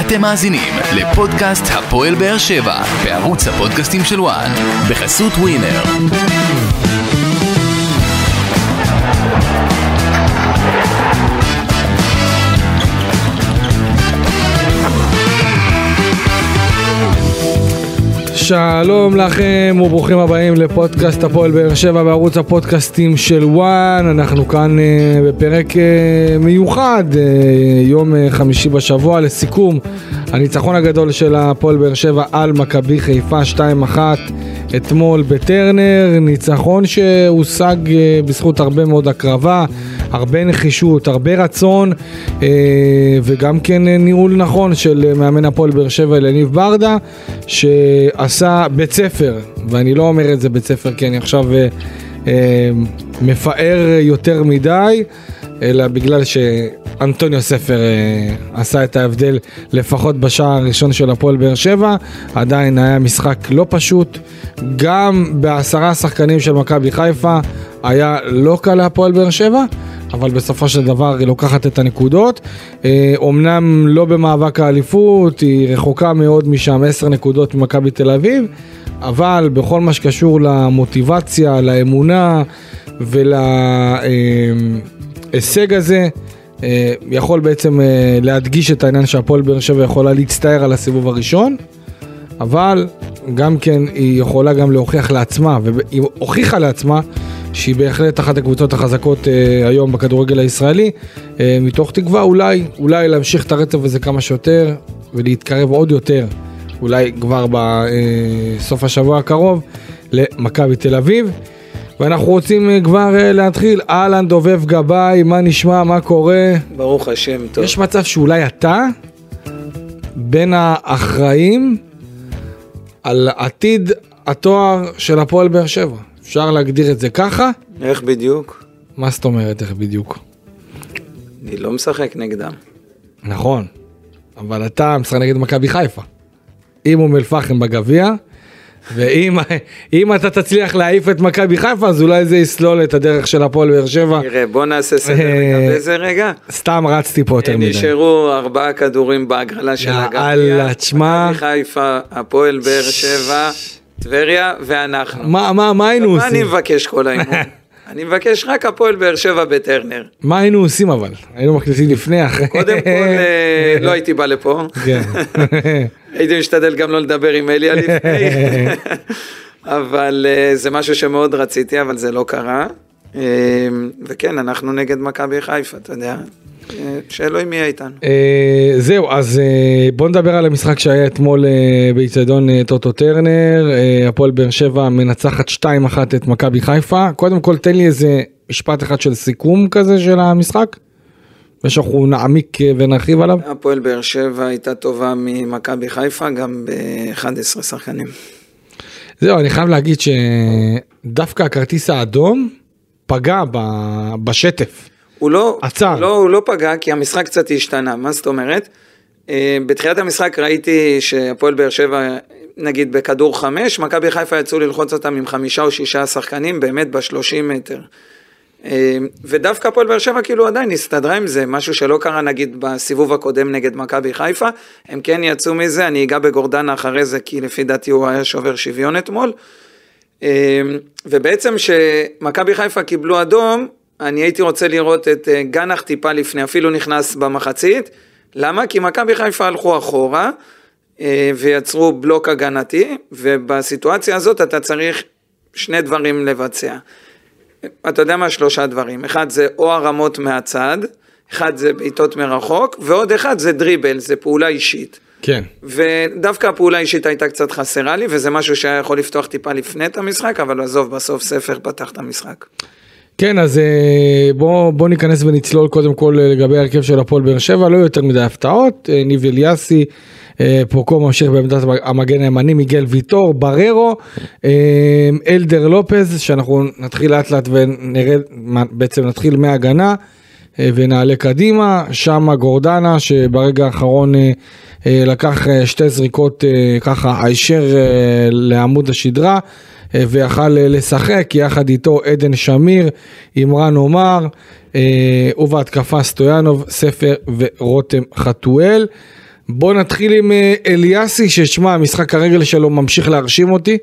אתם מאזינים לפודקאסט הפועל באר שבע בערוץ הפודקאסטים של וואן בחסות ווינר. שלום לכם וברוכים הבאים לפודקאסט הפועל באר שבע בערוץ הפודקאסטים של וואן. אנחנו כאן uh, בפרק uh, מיוחד uh, יום uh, חמישי בשבוע לסיכום הניצחון הגדול של הפועל באר שבע על מכבי חיפה 2-1 אתמול בטרנר. ניצחון שהושג uh, בזכות הרבה מאוד הקרבה הרבה נחישות הרבה רצון uh, וגם כן uh, ניהול נכון של uh, מאמן הפועל באר שבע אלניב ברדה שעשה בית ספר ואני לא אומר את זה בית ספר כי אני עכשיו מפאר יותר מדי אלא בגלל שאנטוניו ספר אה, עשה את ההבדל לפחות בשער הראשון של הפועל באר שבע, עדיין היה משחק לא פשוט, גם בעשרה שחקנים של מכבי חיפה היה לא קל להפועל באר שבע. אבל בסופו של דבר היא לוקחת את הנקודות. אומנם לא במאבק האליפות, היא רחוקה מאוד משם 10 נקודות ממכבי תל אביב, אבל בכל מה שקשור למוטיבציה, לאמונה ול... ההישג הזה אה, יכול בעצם אה, להדגיש את העניין שהפועל באר שבע יכולה להצטער על הסיבוב הראשון, אבל גם כן היא יכולה גם להוכיח לעצמה, והיא הוכיחה לעצמה שהיא בהחלט אחת הקבוצות החזקות אה, היום בכדורגל הישראלי, מתוך תקווה אולי, אולי להמשיך את הרצף הזה כמה שיותר ולהתקרב עוד יותר, אולי כבר בסוף השבוע הקרוב, למכבי תל אביב. ואנחנו רוצים אה, כבר אה, להתחיל. אהלן, דובב גבאי, מה נשמע, מה קורה? ברוך השם, טוב. יש מצב שאולי אתה בין האחראים על עתיד התואר של הפועל באר שבע. אפשר להגדיר את זה ככה? איך בדיוק? מה זאת אומרת איך בדיוק? אני לא משחק נגדם. נכון, אבל אתה משחק נגד מכבי חיפה. אם אום אל-פחם בגביע, ואם אתה תצליח להעיף את מכבי חיפה אז אולי זה יסלול את הדרך של הפועל באר שבע. תראה בוא נעשה סדר לגבי זה רגע. סתם רצתי פה יותר מדי. נשארו ארבעה כדורים בהגרלה של הגביע. יאללה תשמע. מכבי חיפה, הפועל באר שבע, טבריה ואנחנו. מה מה מה היינו עושים? מה אני מבקש כל האימון? אני מבקש רק הפועל באר שבע בטרנר. מה היינו עושים אבל? היינו מקליטים לפני אחרי. קודם כל אה, לא הייתי בא לפה. כן. הייתי משתדל גם לא לדבר עם אליה לפני. אבל אה, זה משהו שמאוד רציתי אבל זה לא קרה. אה, וכן אנחנו נגד מכבי חיפה אתה יודע. שאלוהים יהיה איתנו. אה, זהו, אז אה, בוא נדבר על המשחק שהיה אתמול אה, באיצטדיון טוטו טרנר, הפועל באר שבע מנצחת 2-1 את מכבי חיפה. קודם כל תן לי איזה משפט אחד של סיכום כזה של המשחק. ושאנחנו נעמיק ונרחיב עליו. הפועל באר שבע הייתה טובה ממכבי חיפה גם ב-11 שחקנים. זהו, אני חייב להגיד שדווקא הכרטיס האדום פגע בשטף. הוא לא, עצר. לא, הוא לא פגע כי המשחק קצת השתנה, מה זאת אומרת? אה, בתחילת המשחק ראיתי שהפועל באר שבע, נגיד בכדור חמש, מכבי חיפה יצאו ללחוץ אותם עם חמישה או שישה שחקנים, באמת בשלושים מטר. אה, ודווקא הפועל באר שבע כאילו עדיין הסתדרה עם זה, משהו שלא קרה נגיד בסיבוב הקודם נגד מכבי חיפה, הם כן יצאו מזה, אני אגע בגורדנה אחרי זה, כי לפי דעתי הוא היה שובר שוויון אתמול. אה, ובעצם שמכבי חיפה קיבלו אדום, אני הייתי רוצה לראות את אה, גנח טיפה לפני, אפילו נכנס במחצית. למה? כי מכבי חיפה הלכו אחורה אה, ויצרו בלוק הגנתי, ובסיטואציה הזאת אתה צריך שני דברים לבצע. אתה יודע מה? שלושה דברים. אחד זה או הרמות מהצד, אחד זה בעיטות מרחוק, ועוד אחד זה דריבל, זה פעולה אישית. כן. ודווקא הפעולה האישית הייתה קצת חסרה לי, וזה משהו שהיה יכול לפתוח טיפה לפני את המשחק, אבל עזוב, בסוף ספר פתח את המשחק. כן אז אה, בוא, בוא ניכנס ונצלול קודם כל אה, לגבי ההרכב של הפועל באר שבע לא יותר מדי הפתעות אה, ניב אליאסי פוקו ממשיך בעמדת המגן הימני מיגל ויטור בררו אלדר לופז שאנחנו נתחיל לאט לאט ונרד בעצם נתחיל מהגנה ונעלה קדימה שמה גורדנה שברגע האחרון לקח שתי זריקות ככה הישר לעמוד השדרה. אה, ויכל אה, לשחק יחד איתו עדן שמיר, עמרן עומר, אה, ובהתקפה סטויאנוב, ספר ורותם חתואל. בוא נתחיל עם אליאסי, ששמע, משחק הרגל שלו ממשיך להרשים אותי.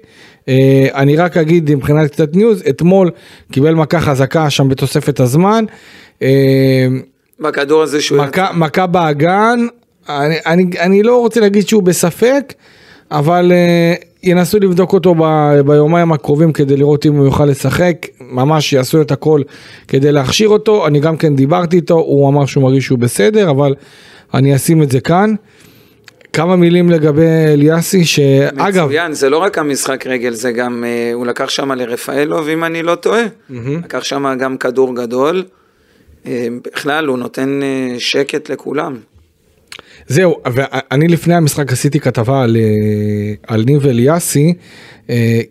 אני רק אגיד מבחינת קצת ניוז, אתמול קיבל מכה חזקה שם בתוספת הזמן. בכדור הזה שהוא... מכה, מכה באגן, אני, אני, אני לא רוצה להגיד שהוא בספק, אבל uh, ינסו לבדוק אותו ב, ביומיים הקרובים כדי לראות אם הוא יוכל לשחק, ממש יעשו את הכל כדי להכשיר אותו, אני גם כן דיברתי איתו, הוא אמר שהוא מרגיש שהוא בסדר, אבל אני אשים את זה כאן. כמה מילים לגבי אליאסי, שאגב... מצוין, זה לא רק המשחק רגל, זה גם, uh, הוא לקח שם לרפאלוב, אם אני לא טועה. Mm-hmm. לקח שם גם כדור גדול. Uh, בכלל, הוא נותן uh, שקט לכולם. זהו, ואני לפני המשחק עשיתי כתבה על, על ניב אליאסי,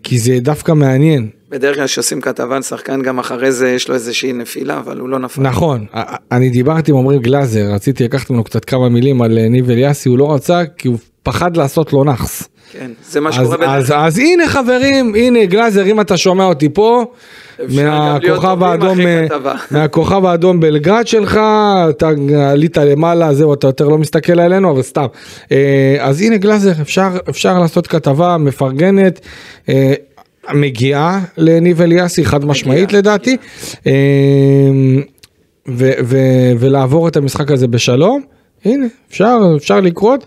כי זה דווקא מעניין. בדרך כלל כשעושים כתבה על שחקן, גם אחרי זה יש לו איזושהי נפילה, אבל הוא לא נפל. נכון, אני דיברתי עם עמרי גלאזר, רציתי לקחת ממנו קצת כמה מילים על ניב אליאסי, הוא לא רצה כי הוא פחד לעשות לו נאחס. כן, זה מה שקורה בדרך כלל. אז, אז הנה חברים, הנה גלאזר, אם אתה שומע אותי פה, מהכוכב האדום, מהכוכב האדום בלגרד שלך, אתה עלית למעלה, זהו, אתה יותר לא מסתכל עלינו, אבל סתם. אה, אז הנה גלאזר, אפשר, אפשר לעשות כתבה מפרגנת. אה, מגיעה לניב אליאסי חד משמעית לדעתי. אה, ו- ולעבור את המשחק הזה בשלום. הנה אפשר אפשר לקרות.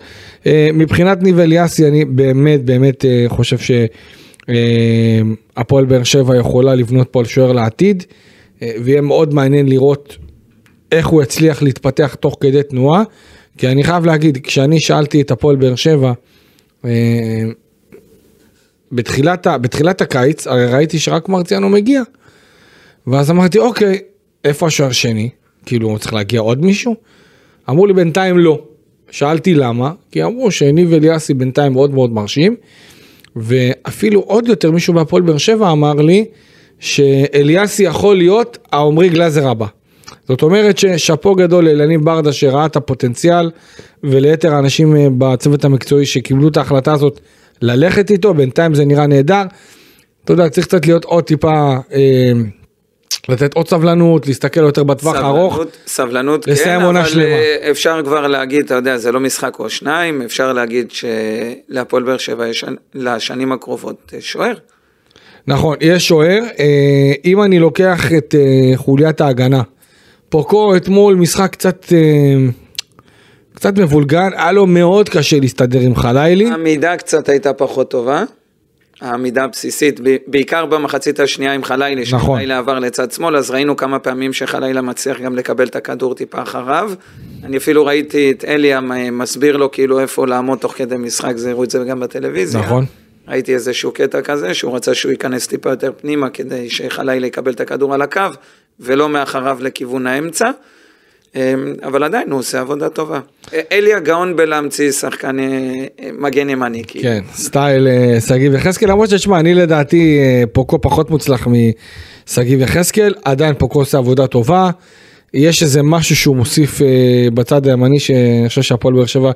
מבחינת ניב אליאסי אני באמת באמת חושב ש... אה, הפועל באר שבע יכולה לבנות פה על שוער לעתיד, אה, ויהיה מאוד מעניין לראות איך הוא יצליח להתפתח תוך כדי תנועה, כי אני חייב להגיד, כשאני שאלתי את הפועל באר שבע, אה, בתחילת, בתחילת הקיץ, הרי ראיתי שרק מרציאנו מגיע. ואז אמרתי, אוקיי, איפה השוער שני? כאילו, הוא צריך להגיע עוד מישהו? אמרו לי, בינתיים לא. שאלתי למה, כי אמרו שניב אליאסי בינתיים מאוד מאוד מרשים. ואפילו עוד יותר מישהו בהפועל באר שבע אמר לי שאליאסי יכול להיות העומרי גלאזר הבא. זאת אומרת ששאפו גדול לאלניב ברדה שראה את הפוטנציאל וליתר האנשים אה, בצוות המקצועי שקיבלו את ההחלטה הזאת ללכת איתו, בינתיים זה נראה נהדר. אתה יודע, צריך קצת להיות עוד טיפה... אה, לתת עוד סבלנות, להסתכל יותר בטווח הארוך. סבלנות, לסיים כן, עונה שלמה. אה, אפשר כבר להגיד, אתה יודע, זה לא משחק או שניים, אפשר להגיד שלהפועל באר שבע יש לשנים הקרובות אה, שוער. נכון, יש שוער. אה, אם אני לוקח את חוליית ההגנה, פוקו אתמול משחק קצת... קצת מבולגן, היה לו מאוד קשה להסתדר עם חלילי. המידה קצת הייתה פחות טובה. העמידה הבסיסית, בעיקר במחצית השנייה עם חלילה, נכון. שחלילה עבר לצד שמאל, אז ראינו כמה פעמים שחלילה מצליח גם לקבל את הכדור טיפה אחריו. אני אפילו ראיתי את אליה מסביר לו כאילו איפה לעמוד תוך כדי משחק, זה הראו את זה גם בטלוויזיה. נכון. ראיתי איזשהו קטע כזה, שהוא רצה שהוא ייכנס טיפה יותר פנימה כדי שחלילה יקבל את הכדור על הקו, ולא מאחריו לכיוון האמצע. אמ, אבל עדיין הוא עושה עבודה טובה. אלי הגאון בלהמציא שחקן אה, מגן ימני. כאילו. כן, סטייל אה, שגיב יחזקאל, למרות שתשמע, אני לדעתי אה, פוקו פחות מוצלח משגיב יחזקאל, עדיין פוקו עושה עבודה טובה. יש איזה משהו שהוא מוסיף בצד הימני שאני חושב שהפועל באר שבע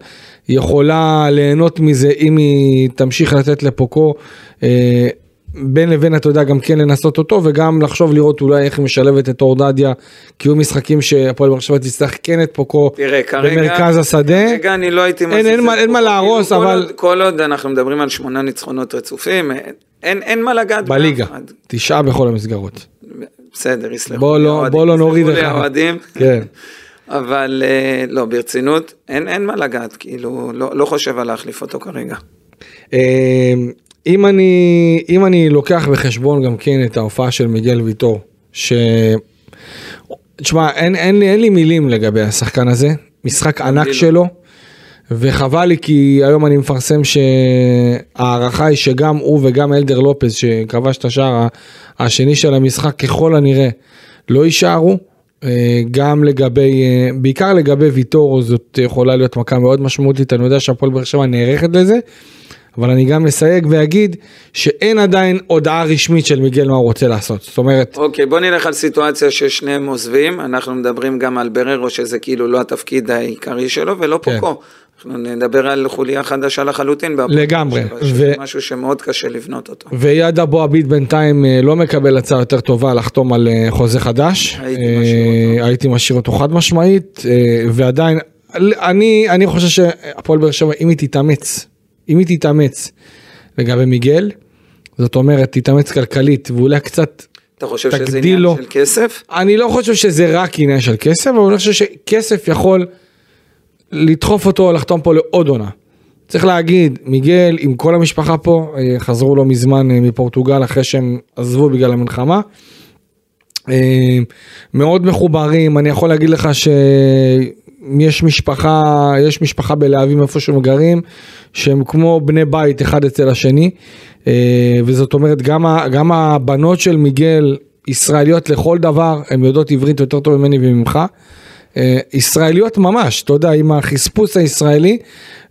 יכולה ליהנות מזה אם היא תמשיך לתת לפוקו בין לבין אתה יודע גם כן לנסות אותו וגם לחשוב לראות אולי איך היא משלבת את אורדדיה כי היו משחקים שהפועל באר שבע תצטרך כן את פוקו תראה, כרגע, במרכז השדה. כרגע אני לא הייתי אין, אין, מה, אין מה להרוס כאילו, אבל כל עוד, כל עוד אנחנו מדברים על שמונה ניצחונות רצופים אין, אין מה לגעת בליגה תשעה בכל המסגרות. בסדר יסלחו בוא לא, בוא לא נוריד לך. כן. אבל אה, לא ברצינות אין, אין מה לגעת כאילו לא, לא חושב על להחליף אותו כרגע. אם אני, אם אני לוקח בחשבון גם כן את ההופעה של מיגל ויטור, ש... תשמע, אין, אין, אין לי מילים לגבי השחקן הזה, משחק ענק שלו, וחבל לי כי היום אני מפרסם שההערכה היא שגם הוא וגם אלדר לופז שכבש את השער השני של המשחק ככל הנראה לא יישארו. אה, גם לגבי, אה, בעיקר לגבי ויטור זאת יכולה להיות מכה מאוד משמעותית, אני יודע שהפועל באר שבע נערכת לזה, אבל אני גם אסייג ואגיד שאין עדיין הודעה רשמית של מיגל מה הוא רוצה לעשות. זאת אומרת... אוקיי, בוא נלך על סיטואציה ששניהם עוזבים, אנחנו מדברים גם על בררו שזה כאילו לא התפקיד העיקרי שלו ולא כן. פוקו. אנחנו נדבר על חוליה חדשה לחלוטין. לגמרי. זה ו... משהו שמאוד קשה לבנות אותו. ויד אבו עביד בינתיים אה, לא מקבל הצעה יותר טובה לחתום על אה, חוזה חדש. הייתי משאיר אותו. הייתי משאיר אותו חד משמעית, ועדיין אני, אני חושב שהפועל באר שבע, אם היא תתאמץ, אם היא תתאמץ לגבי מיגל, זאת אומרת, תתאמץ כלכלית ואולי קצת אתה חושב שזה עניין לו. של כסף? אני לא חושב שזה רק עניין של כסף, אבל אני חושב שכסף יכול לדחוף אותו לחתום פה לעוד עונה. צריך להגיד, מיגל עם כל המשפחה פה, אה, חזרו לא מזמן אה, מפורטוגל אחרי שהם עזבו בגלל המלחמה. אה, מאוד מחוברים, אני יכול להגיד לך שיש משפחה, יש משפחה בלהבים איפה שהם גרים, שהם כמו בני בית אחד אצל השני, וזאת אומרת גם, גם הבנות של מיגל ישראליות לכל דבר, הן יודעות עברית יותר טוב ממני וממך. ישראליות ממש, אתה יודע, עם החספוס הישראלי,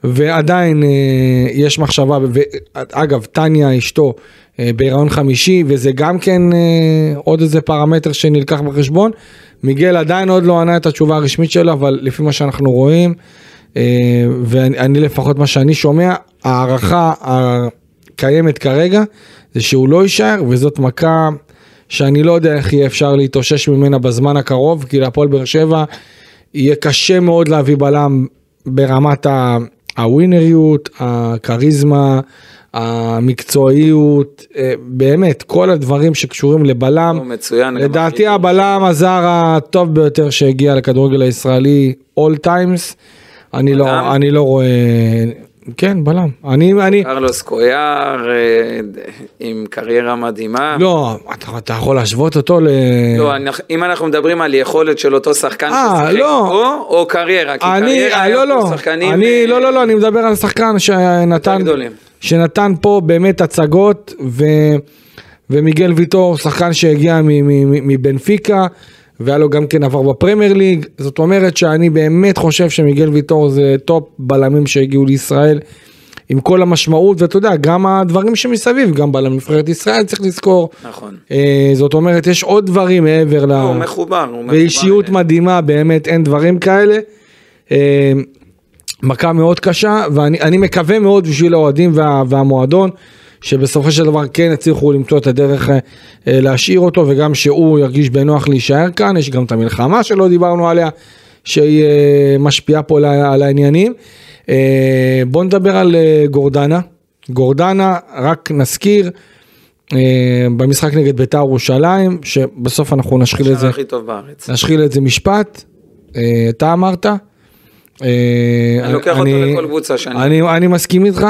ועדיין אה, יש מחשבה, ואגב, טניה אשתו אה, בהיריון חמישי, וזה גם כן אה, עוד איזה פרמטר שנלקח בחשבון. מיגל עדיין עוד לא ענה את התשובה הרשמית שלו, אבל לפי מה שאנחנו רואים, ואני לפחות מה שאני שומע, ההערכה הקיימת כרגע זה שהוא לא יישאר, וזאת מכה שאני לא יודע איך יהיה אפשר להתאושש ממנה בזמן הקרוב, כי להפועל באר שבע יהיה קשה מאוד להביא בלם ברמת. הווינריות, הכריזמה, המקצועיות, אה, באמת, כל הדברים שקשורים לבלם. הוא מצוין. לדעתי הבלם הזר הטוב ביותר שהגיע לכדורגל הישראלי, all times. אני לא, אני לא רואה כן, בלם. אני, אני... קרלוס קויאר אה, עם קריירה מדהימה. לא, אתה, אתה יכול להשוות אותו ל... לא, אם אנחנו מדברים על יכולת של אותו שחקן 아, אה, ששיחק לא. פה, או קריירה, כי אני, קריירה היה לא, לא. שחקנים... אני, לא, לא, לא, אני מדבר על שחקן שנתן, שנתן פה באמת הצגות, ו, ומיגל ויטור, שחקן שהגיע מבנפיקה. והיה לו גם כן עבר בפרמייר ליג, זאת אומרת שאני באמת חושב שמיגל ויטור זה טופ בלמים שהגיעו לישראל. עם כל המשמעות, ואתה יודע, גם הדברים שמסביב, גם בנבחרת ישראל צריך לזכור. נכון. אה, זאת אומרת, יש עוד דברים מעבר ל... הוא מחובר, הוא מחובר. ואישיות מדהימה, באמת, אין דברים כאלה. אה, מכה מאוד קשה, ואני מקווה מאוד בשביל האוהדים וה, והמועדון. שבסופו של דבר כן הצליחו למצוא את הדרך אה, להשאיר אותו וגם שהוא ירגיש בנוח להישאר כאן, יש גם את המלחמה שלא דיברנו עליה, שהיא אה, משפיעה פה על העניינים. אה, בואו נדבר על גורדנה. גורדנה, רק נזכיר, במשחק נגד בית"ר ירושלים, שבסוף אנחנו נשחיל את זה, נשחיל את זה משפט, אתה אמרת, אה, אני לוקח אותו לכל קבוצה שאני... אני מסכים איתך.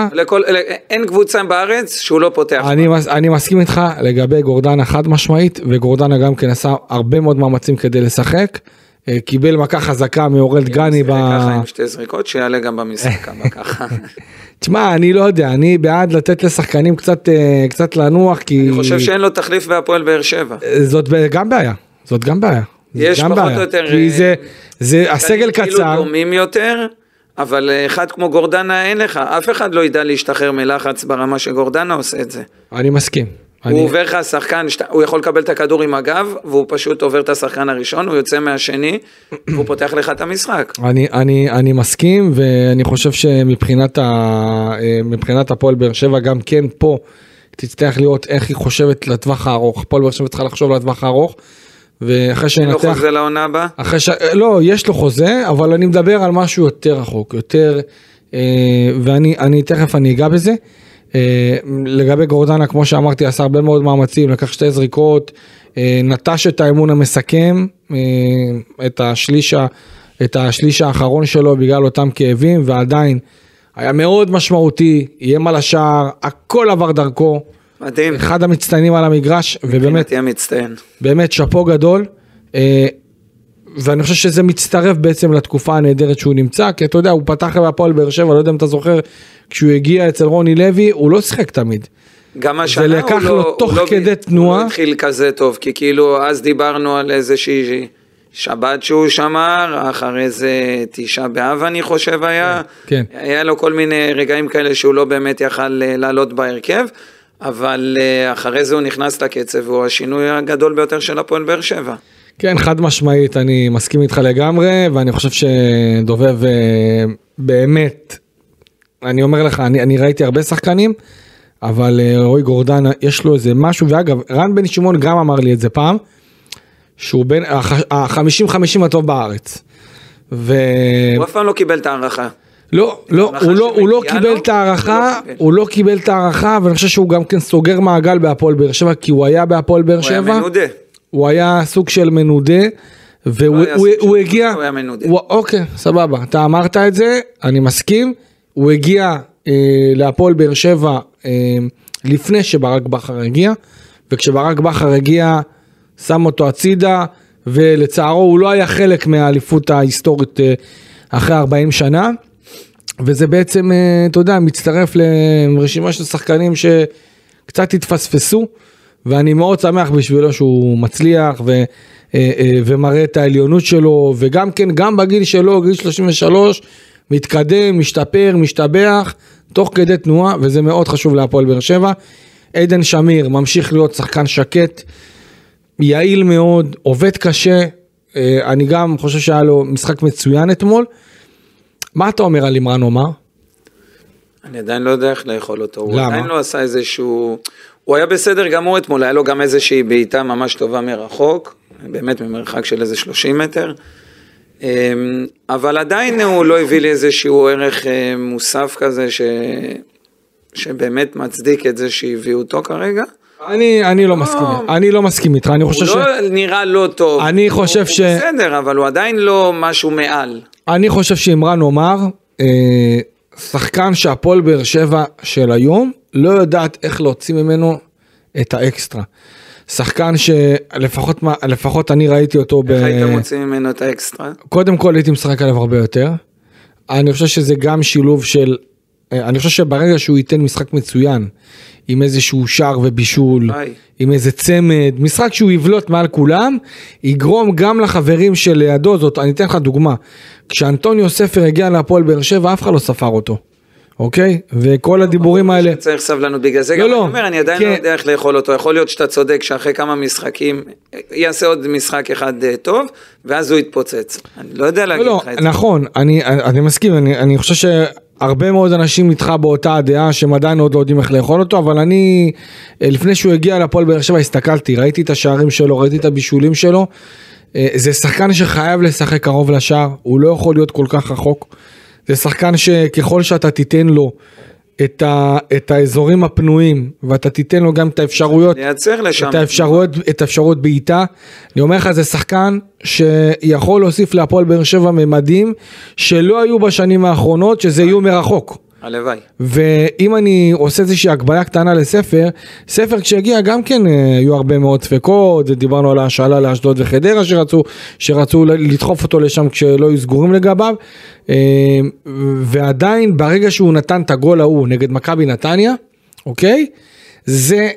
אין קבוצה בארץ שהוא לא פותח. אני מסכים איתך לגבי גורדנה חד משמעית, וגורדנה גם כן עשה הרבה מאוד מאמצים כדי לשחק. אה, קיבל מכה חזקה מאורל דגני ב... ככה עם שתי זריקות, שיעלה גם במשחק הבא ככה. תשמע, אני לא יודע, אני בעד לתת לשחקנים קצת, אה, קצת לנוח, כי... אני חושב שאין לו תחליף בהפועל באר שבע. זאת גם בעיה, זאת גם בעיה. יש פחות או יותר... כי זה, זה הסגל קצר. כאילו דומים יותר, אבל אחד כמו גורדנה אין לך, אף אחד לא ידע להשתחרר מלחץ ברמה שגורדנה עושה את זה. אני מסכים. הוא אני... עובר לך שחקן. הוא יכול לקבל את הכדור עם הגב, והוא פשוט עובר את השחקן הראשון, הוא יוצא מהשני, והוא פותח לך את המשחק. אני, אני, אני מסכים, ואני חושב שמבחינת ה... הפועל באר שבע, גם כן פה, תצטרך לראות איך היא חושבת לטווח הארוך. הפועל באר שבע צריכה לחשוב לטווח הארוך. ואחרי שנתח... אין לו חוזה לעונה הבאה? ש... לא, יש לו חוזה, אבל אני מדבר על משהו יותר רחוק, יותר... אה, ואני אני, תכף אני אגע בזה. אה, לגבי גורדנה, כמו שאמרתי, עשה הרבה מאוד מאמצים, לקח שתי זריקות, אה, נטש את האמון המסכם, אה, את, השליש, את השליש האחרון שלו בגלל אותם כאבים, ועדיין היה מאוד משמעותי, איים על השער, הכל עבר דרכו. מדהים. אחד המצטיינים על המגרש, ובאמת, המצטיין. באמת שאפו גדול. אה, ואני חושב שזה מצטרף בעצם לתקופה הנהדרת שהוא נמצא, כי אתה יודע, הוא פתח בהפועל באר שבע, לא יודע אם אתה זוכר, כשהוא הגיע אצל רוני לוי, הוא לא שיחק תמיד. גם השנה הוא לא... זה לקח לו תוך לא, כדי תנועה. הוא לא התחיל כזה טוב, כי כאילו אז דיברנו על איזושהי שבת שהוא שמר, אחרי זה תשעה באב אני חושב היה. כן. היה לו כל מיני רגעים כאלה שהוא לא באמת יכל אה, לעלות בהרכב. אבל אה, אחרי זה הוא נכנס לקצב, והוא השינוי הגדול ביותר של הפועל באר שבע. כן, חד משמעית, אני מסכים איתך לגמרי, ואני חושב שדובב אה, באמת, אני אומר לך, אני, אני ראיתי הרבה שחקנים, אבל אה, רועי גורדן, יש לו איזה משהו, ואגב, רן בן שמעון גם אמר לי את זה פעם, שהוא בין ה-50-50 הטוב בארץ. ו... הוא אף פעם לא קיבל את ההערכה. לא, לא, הוא לא, הוא לא קיבל את ההערכה, לא הוא לא קיבל את ההערכה, ואני חושב שהוא גם כן סוגר מעגל בהפועל באר שבע, כי הוא היה בהפועל באר שבע. הוא היה מנודה. הוא היה סוג של מנודה, והוא הוא, הוא הגיע... הוא היה מנודה. אוקיי, סבבה, אתה אמרת את זה, אני מסכים. הוא הגיע אה, להפועל באר שבע אה, לפני שברק בכר הגיע, וכשברק בכר הגיע, שם אותו הצידה, ולצערו הוא לא היה חלק מהאליפות ההיסטורית אה, אחרי 40 שנה. וזה בעצם, אה, אתה יודע, מצטרף לרשימה של שחקנים שקצת התפספסו, ואני מאוד שמח בשבילו שהוא מצליח ו, אה, אה, ומראה את העליונות שלו, וגם כן, גם בגיל שלו, גיל 33, מתקדם, משתפר, משתבח, תוך כדי תנועה, וזה מאוד חשוב להפועל באר שבע. עדן שמיר ממשיך להיות שחקן שקט, יעיל מאוד, עובד קשה, אני גם חושב שהיה לו משחק מצוין אתמול. מה אתה אומר על אימרן עומר? אני עדיין לא יודע איך לאכול אותו. למה? הוא עדיין לא עשה איזשהו... הוא היה בסדר גמור אתמול, היה לו גם איזושהי בעיטה ממש טובה מרחוק, באמת ממרחק של איזה 30 מטר. אמ, אבל עדיין הוא לא הביא לי איזשהו ערך אה, מוסף כזה ש... שבאמת מצדיק את זה שהביאו אותו כרגע. אני, אני לא מסכים, אני לא מסכים איתך, אני חושב ש... הוא לא נראה לא טוב. אני חושב הוא, ש... הוא בסדר, אבל הוא עדיין לא משהו מעל. אני חושב שאמרן אומר, אה, שחקן שהפועל באר שבע של היום, לא יודעת איך להוציא ממנו את האקסטרה. שחקן שלפחות לפחות אני ראיתי אותו איך ב... איך היית מוציא ממנו את האקסטרה? קודם כל הייתי משחק עליו הרבה יותר. אני חושב שזה גם שילוב של... אה, אני חושב שברגע שהוא ייתן משחק מצוין, עם איזשהו שער ובישול, ביי. עם איזה צמד, משחק שהוא יבלוט מעל כולם, יגרום גם לחברים שלידו, זאת, אני אתן לך דוגמה, כשאנטוניו ספר הגיע להפועל באר שבע, אף אחד לא ספר אותו. אוקיי? וכל הדיבורים האלה... צריך סבלנות בגלל זה, לא, גם לא, אני אומר, אני עדיין לא כן. יודע איך לאכול אותו, יכול להיות שאתה צודק שאחרי כמה משחקים, יעשה עוד משחק אחד אה, טוב, ואז הוא יתפוצץ. אני לא יודע להגיד לא, לך את זה. נכון, אני מסכים, אני חושב ש... הרבה מאוד אנשים איתך באותה הדעה שהם עדיין עוד לא יודעים איך לאכול אותו, אבל אני, אה, לפני שהוא הגיע לפועל באר שבע הסתכלתי, ראיתי את השערים שלו, ראיתי את הבישולים שלו. אה, זה שחקן שחייב לשחק קרוב לשער, הוא לא יכול להיות כל כך רחוק. זה שחקן שככל שאתה תיתן לו את, ה, את האזורים הפנויים ואתה תיתן לו גם את האפשרויות, לייצר לשם, את האפשרויות, את האפשרויות בעיטה, אני אומר לך זה שחקן שיכול להוסיף להפועל באר שבע ממדים שלא היו בשנים האחרונות שזה יהיו מרחוק. הלוואי. ואם אני עושה איזושהי הקבלה קטנה לספר, ספר כשהגיע גם כן אה, היו הרבה מאוד ספקות, דיברנו על ההשאלה לאשדוד וחדרה שרצו, שרצו לדחוף אותו לשם כשלא היו סגורים לגביו, אה, ועדיין ברגע שהוא נתן את הגול ההוא נגד מכבי נתניה, אוקיי? זה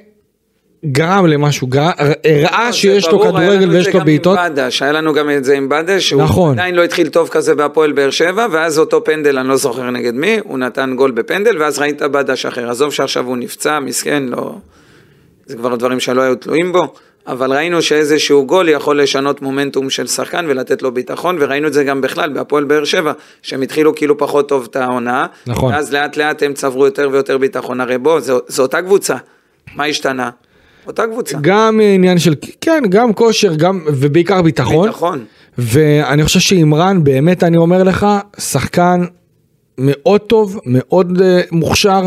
גרם למשהו, הראה לא, שיש לו כדורגל ויש לו בעיטות. היה לנו גם את זה עם בדש, שהוא נכון. עדיין לא התחיל טוב כזה בהפועל באר שבע, ואז אותו פנדל, אני לא זוכר נגד מי, הוא נתן גול בפנדל, ואז ראית בדש אחר. עזוב שעכשיו הוא נפצע, מסכן, לא... זה כבר דברים שלא היו תלויים בו, אבל ראינו שאיזשהו גול יכול לשנות מומנטום של שחקן ולתת לו ביטחון, וראינו את זה גם בכלל בהפועל באר שבע, שהם התחילו כאילו פחות טוב את העונה, נכון. ואז לאט לאט הם צברו יותר ויותר ביטחון, הרי בוא, זו, זו אותה קבוצה, מה השתנה? אותה קבוצה. גם עניין של, כן, גם כושר, גם, ובעיקר ביטחון. ביטחון. ואני חושב שאימרן, באמת אני אומר לך, שחקן מאוד טוב, מאוד uh, מוכשר.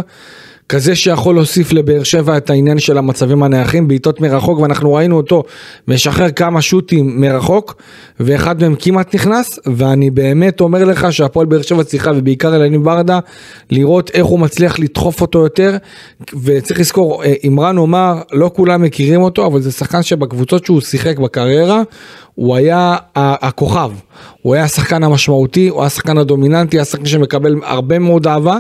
כזה שיכול להוסיף לבאר שבע את העניין של המצבים הנייחים, בעיטות מרחוק, ואנחנו ראינו אותו משחרר כמה שוטים מרחוק, ואחד מהם כמעט נכנס, ואני באמת אומר לך שהפועל באר שבע צריכה, ובעיקר אלני ברדה, לראות איך הוא מצליח לדחוף אותו יותר, וצריך לזכור, אימרן אה, אומר, לא כולם מכירים אותו, אבל זה שחקן שבקבוצות שהוא שיחק בקריירה, הוא היה הכוכב, הוא היה השחקן המשמעותי, הוא היה השחקן הדומיננטי, השחקן שמקבל הרבה מאוד אהבה,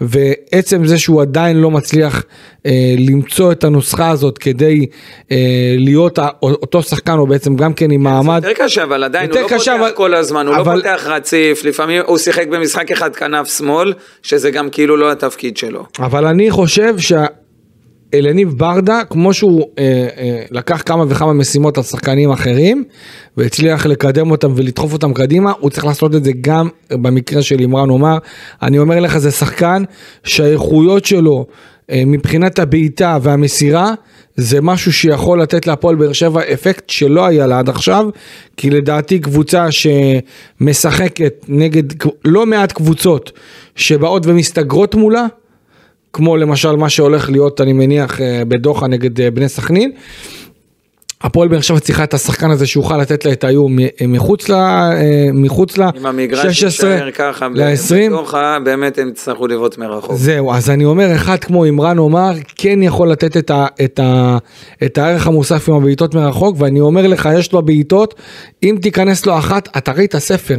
ועצם זה שהוא עדיין לא מצליח אה, למצוא את הנוסחה הזאת כדי אה, להיות אותו שחקן, הוא בעצם גם כן עם כן, מעמד. זה יותר קשה, אבל עדיין הוא לא קשה, פותח אבל... כל הזמן, הוא לא אבל... לא פותח רציף, לפעמים הוא שיחק במשחק אחד כנף שמאל, שזה גם כאילו לא התפקיד שלו. אבל אני חושב שה... אלניב ברדה, כמו שהוא אה, אה, לקח כמה וכמה משימות על שחקנים אחרים, והצליח לקדם אותם ולדחוף אותם קדימה, הוא צריך לעשות את זה גם במקרה של אימרן עומר. אני אומר לך, זה שחקן שהאיכויות שלו אה, מבחינת הבעיטה והמסירה, זה משהו שיכול לתת להפועל באר שבע אפקט שלא היה לה עד עכשיו, כי לדעתי קבוצה שמשחקת נגד לא מעט קבוצות שבאות ומסתגרות מולה, כמו למשל מה שהולך להיות אני מניח אה, בדוחה נגד אה, בני סכנין, הפועל באר שבע צריכה את השחקן הזה שיוכל לתת לה את האיום מחוץ ל... אה, מחוץ ל... אם המגרש יישאר ככה ל-20. בתוכה, באמת הם יצטרכו לבעוט מרחוק. זהו, אז אני אומר, אחד כמו אימרן עומר, כן יכול לתת את, ה, את, ה, את הערך המוסף עם הבעיטות מרחוק, ואני אומר לך, יש לו בעיטות, אם תיכנס לו אחת, אתה ראית את הספר.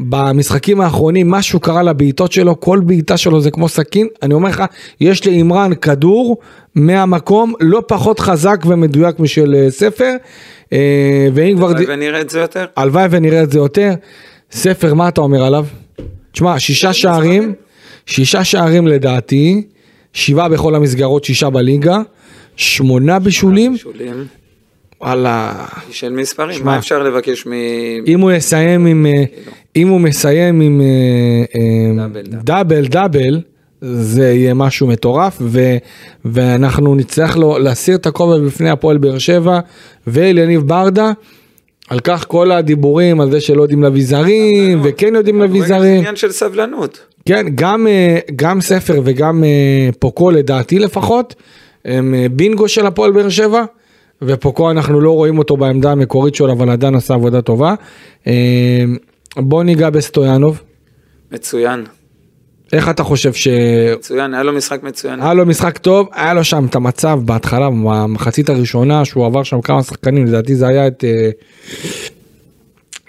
במשחקים האחרונים, משהו קרה לבעיטות שלו, כל בעיטה שלו זה כמו סכין, אני אומר לך, יש לאימרן כדור מהמקום לא פחות חזק ומדויק משל אה, ספר. אה, ואם כבר... הלוואי ונראה את זה יותר. הלוואי ונראה את זה יותר. ספר, מה אתה אומר עליו? תשמע, שישה שערים, שישה שערים לדעתי, שבעה בכל המסגרות, שישה בליגה, שמונה בישולים. וואלה. של מספרים, שמה, מה אפשר לבקש מ... אם הוא יסיים עם... אה, אם הוא מסיים עם דאבל דאבל, דאבל זה יהיה משהו מטורף ו, ואנחנו נצטרך לו להסיר את הכובע בפני הפועל באר שבע ואל יניב ברדה. על כך כל הדיבורים על זה שלא יודעים להביא זרים וכן יודעים להביא זרים. זה עניין של סבלנות. כן, גם, אה, גם ספר וגם אה, פוקו לדעתי לפחות, הם אה, בינגו של הפועל באר שבע, ופוקו אנחנו לא רואים אותו בעמדה המקורית שלו, אבל עדיין עשה עבודה טובה. בוא ניגע בסטויאנוב. מצוין. איך אתה חושב ש... מצוין, היה לו משחק מצוין. היה לו משחק טוב, היה לו שם את המצב בהתחלה, במחצית הראשונה, שהוא עבר שם כמה שחקנים, לדעתי זה היה את... אה,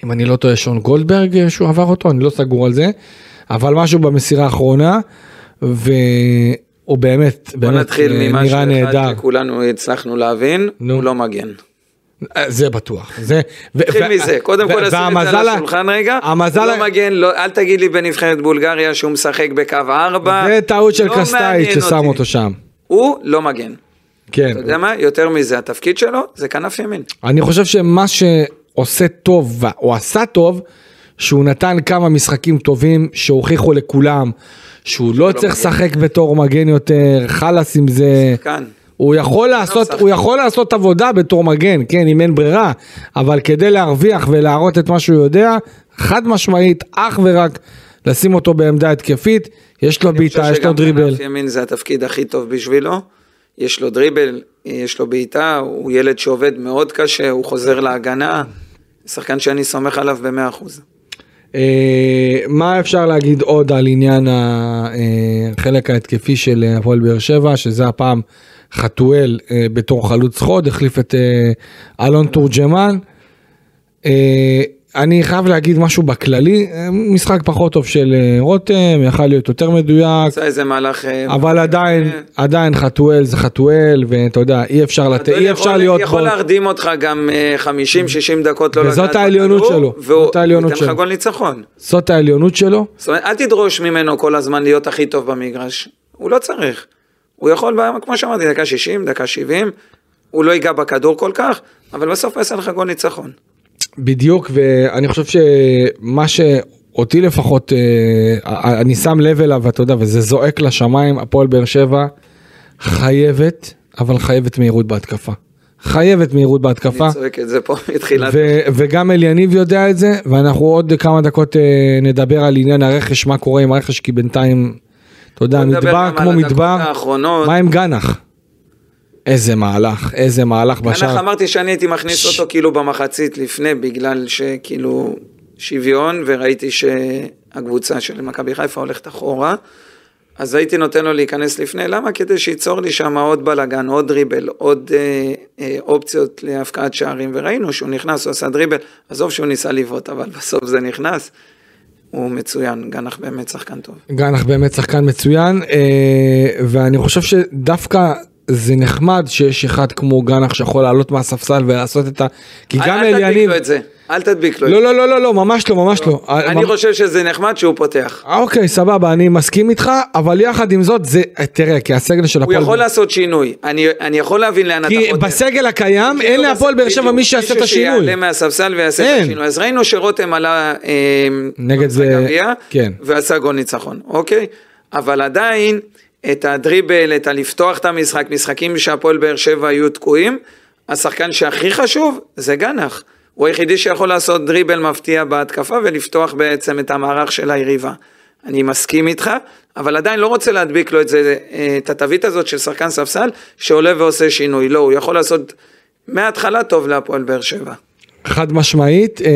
אם אני לא טועה, שון גולדברג אה, שהוא עבר אותו, אני לא סגור על זה, אבל משהו במסירה האחרונה, והוא באמת, באמת אה, נראה. בוא נתחיל ממשהו אחד שכולנו הצלחנו להבין, נו. הוא לא מגן. זה בטוח. זה... נתחיל מזה, קודם כל נשים את זה על השולחן רגע. המזל... לא מגן, לא, אל תגיד לי בנבחרת בולגריה שהוא משחק בקו 4. זה טעות של לא קסטאית ששם אותו שם. הוא לא מגן. כן. אתה יודע מה? יותר מזה, התפקיד שלו זה כנף ימין. אני חושב שמה שעושה טוב, או עשה טוב, שהוא נתן כמה משחקים טובים שהוכיחו לכולם, שהוא לא, לא צריך לשחק בתור מגן יותר, חלאס עם זה. שחקן. הוא יכול לעשות, הוא יכול לעשות עבודה בתור מגן, כן, אם אין ברירה, אבל כדי להרוויח ולהראות את מה שהוא יודע, חד משמעית, אך ורק לשים אותו בעמדה התקפית, יש לו בעיטה, יש לו דריבל. אני חושב שגם ימין זה התפקיד הכי טוב בשבילו, יש לו דריבל, יש לו בעיטה, הוא ילד שעובד מאוד קשה, הוא חוזר להגנה, שחקן שאני סומך עליו במאה אחוז. אה, מה אפשר להגיד עוד על עניין החלק אה, ההתקפי של הפועל באר שבע, שזה הפעם חתואל אה, בתור חלוץ חוד, החליף את אלון תורג'מן. אני חייב להגיד משהו בכללי, אה, משחק פחות טוב של אה, רותם, יכל להיות יותר מדויק. עשה איזה מהלך... אה, אבל עדיין, עדיין חתואל זה חתואל, ואתה יודע, אי אפשר לתת, אי אפשר להיות... יכול להרדים אותך גם 50-60 דקות לא לגעת וזאת העליונות שלו, זאת העליונות שלו. גול ניצחון. זאת העליונות שלו. זאת אומרת, אל תדרוש ממנו כל הזמן להיות הכי טוב במגרש, הוא לא צריך. הוא יכול, כמו שאמרתי, דקה 60, דקה 70, הוא לא ייגע בכדור כל כך, אבל בסוף יעשה לך גול ניצחון. בדיוק, ואני חושב שמה שאותי לפחות, אה, אני שם לב אליו, אתה יודע, וזה זועק לשמיים, הפועל באר שבע חייבת, אבל חייבת מהירות בהתקפה. חייבת מהירות בהתקפה. אני צועק את זה פה מתחילת. וגם אליניב יודע את זה, ואנחנו עוד כמה דקות אה, נדבר על עניין הרכש, מה קורה עם הרכש, כי בינתיים אתה יודע, מדבר כמו מדבר, מה עם גנח? איזה מהלך, איזה מהלך בשער. גנח אמרתי שאני הייתי מכניס ש... אותו כאילו במחצית לפני, בגלל שכאילו שוויון, וראיתי שהקבוצה של מכבי חיפה הולכת אחורה. אז הייתי נותן לו להיכנס לפני, למה? כדי שייצור לי שם עוד בלאגן, עוד דריבל, עוד אה, אה, אופציות להפקעת שערים, וראינו שהוא נכנס, הוא עשה דריבל, עזוב שהוא ניסה לבעוט, אבל בסוף זה נכנס. הוא מצוין, גנח באמת שחקן טוב. גנח באמת שחקן מצוין, אה, ואני חושב שדווקא זה נחמד שיש אחד כמו גנח שיכול לעלות מהספסל ולעשות את ה... כי גם אליניב... אל תדביק לו את זה, אל תדביק לו לא, לא, לא, לא, לא, ממש לא, ממש לא. אני חושב שזה נחמד שהוא פותח. אה, אוקיי, סבבה, אני מסכים איתך, אבל יחד עם זאת, זה, תראה, כי הסגל של הפועל... הוא יכול לעשות שינוי, אני יכול להבין לאן אתה חותר. כי בסגל הקיים אין להפועל באר שבע מי שיעשה את השינוי. מישהו שיעלה מהספסל ויעשה את השינוי. אז ראינו שרותם עלה... נגד זה... כן. ועשה גול ניצחון, אוקיי? אבל עדיין... את הדריבל, את הלפתוח את המשחק, משחקים שהפועל באר שבע היו תקועים, השחקן שהכי חשוב זה גנח. הוא היחידי שיכול לעשות דריבל מפתיע בהתקפה ולפתוח בעצם את המערך של היריבה. אני מסכים איתך, אבל עדיין לא רוצה להדביק לו את זה, את התווית הזאת של שחקן ספסל שעולה ועושה שינוי. לא, הוא יכול לעשות מההתחלה טוב להפועל באר שבע. חד משמעית, אה,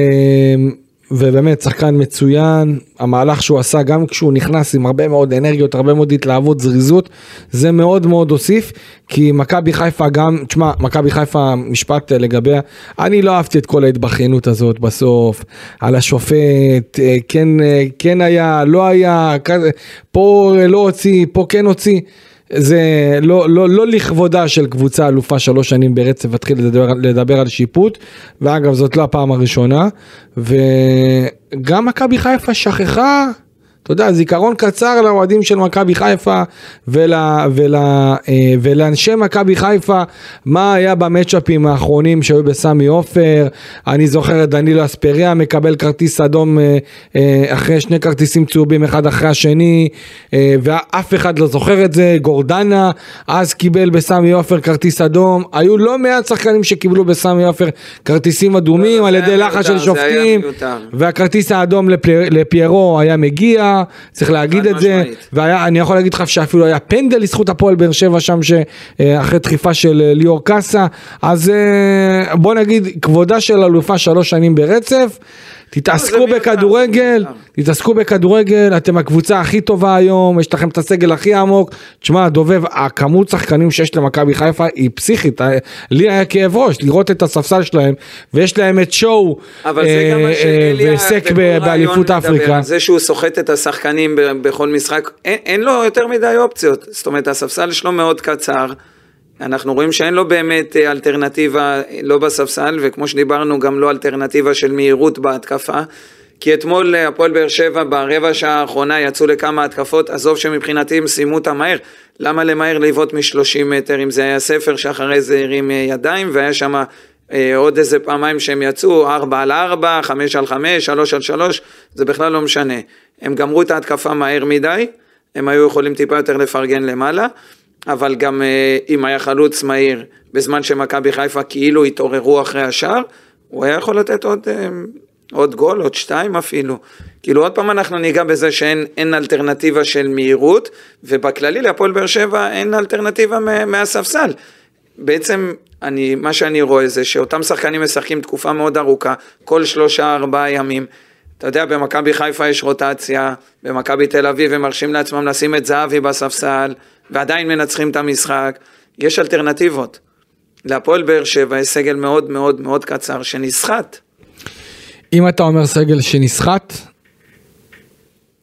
ובאמת שחקן מצוין, המהלך שהוא עשה גם כשהוא נכנס עם הרבה מאוד אנרגיות, הרבה מאוד התלהבות, זריזות, זה מאוד מאוד הוסיף, כי מכבי חיפה גם, תשמע, מכבי חיפה, משפט לגביה, אני לא אהבתי את כל ההתבכיינות הזאת בסוף, על השופט, אה, כן, אה, כן היה, לא היה, פה לא הוציא, פה כן הוציא. זה לא, לא, לא לכבודה של קבוצה אלופה שלוש שנים ברצף להתחיל לדבר, לדבר על שיפוט, ואגב זאת לא הפעם הראשונה, וגם מכבי חיפה שכחה אתה יודע, זיכרון קצר לאוהדים של מכבי חיפה ול, ול, אה, ולאנשי מכבי חיפה, מה היה במצ'אפים האחרונים שהיו בסמי עופר, אני זוכר את דנילו אספריה מקבל כרטיס אדום אה, אה, אחרי שני כרטיסים צהובים אחד אחרי השני, ואף אחד לא זוכר את זה, גורדנה אז קיבל בסמי עופר כרטיס אדום, היו לא מעט שחקנים שקיבלו בסמי עופר כרטיסים אדומים לא, על ידי לחץ של שופטים, והכרטיס האדום לפיירו היה מגיע. צריך להגיד את זה, ואני יכול להגיד לך שאפילו היה פנדל לזכות הפועל באר שבע שם, אחרי דחיפה של אה, ליאור קאסה, אז אה, בוא נגיד, כבודה של אלופה שלוש שנים ברצף. תתעסקו בכדורגל, תתעסקו בכדורגל, אתם הקבוצה הכי טובה היום, יש לכם את הסגל הכי עמוק. תשמע, דובב, הכמות שחקנים שיש למכבי חיפה היא פסיכית. אה, לי היה כאב ראש לראות את הספסל שלהם, ויש להם את שואו והיסק באליפות אפריקה. זה שהוא סוחט את השחקנים בכל משחק, אין לו יותר מדי אופציות. זאת אומרת, הספסל שלו מאוד קצר. אנחנו רואים שאין לו באמת אה, אלטרנטיבה, לא בספסל, וכמו שדיברנו, גם לא אלטרנטיבה של מהירות בהתקפה. כי אתמול אה, הפועל באר שבע ברבע שעה האחרונה יצאו לכמה התקפות, עזוב שמבחינתי הם סיימו אותה מהר, למה למהר לבעוט מ-30 מטר אם זה היה ספר שאחרי זה הרים אה, ידיים והיה שם אה, עוד איזה פעמיים שהם יצאו, 4 על 4, 5 על 5, 3 על 3, זה בכלל לא משנה. הם גמרו את ההתקפה מהר מדי, הם היו יכולים טיפה יותר לפרגן למעלה. אבל גם אה, אם היה חלוץ מהיר בזמן שמכבי חיפה כאילו התעוררו אחרי השער, הוא היה יכול לתת עוד, אה, עוד גול, עוד שתיים אפילו. כאילו עוד פעם אנחנו ניגע בזה שאין אלטרנטיבה של מהירות, ובכללי להפועל באר שבע אין אלטרנטיבה מהספסל. בעצם אני, מה שאני רואה זה שאותם שחקנים משחקים תקופה מאוד ארוכה, כל שלושה ארבעה ימים. אתה יודע, במכבי חיפה יש רוטציה, במכבי תל אביב הם מרשים לעצמם לשים את זהבי בספסל, ועדיין מנצחים את המשחק. יש אלטרנטיבות. להפועל באר שבע יש סגל מאוד מאוד מאוד קצר שנסחט. אם אתה אומר סגל שנסחט,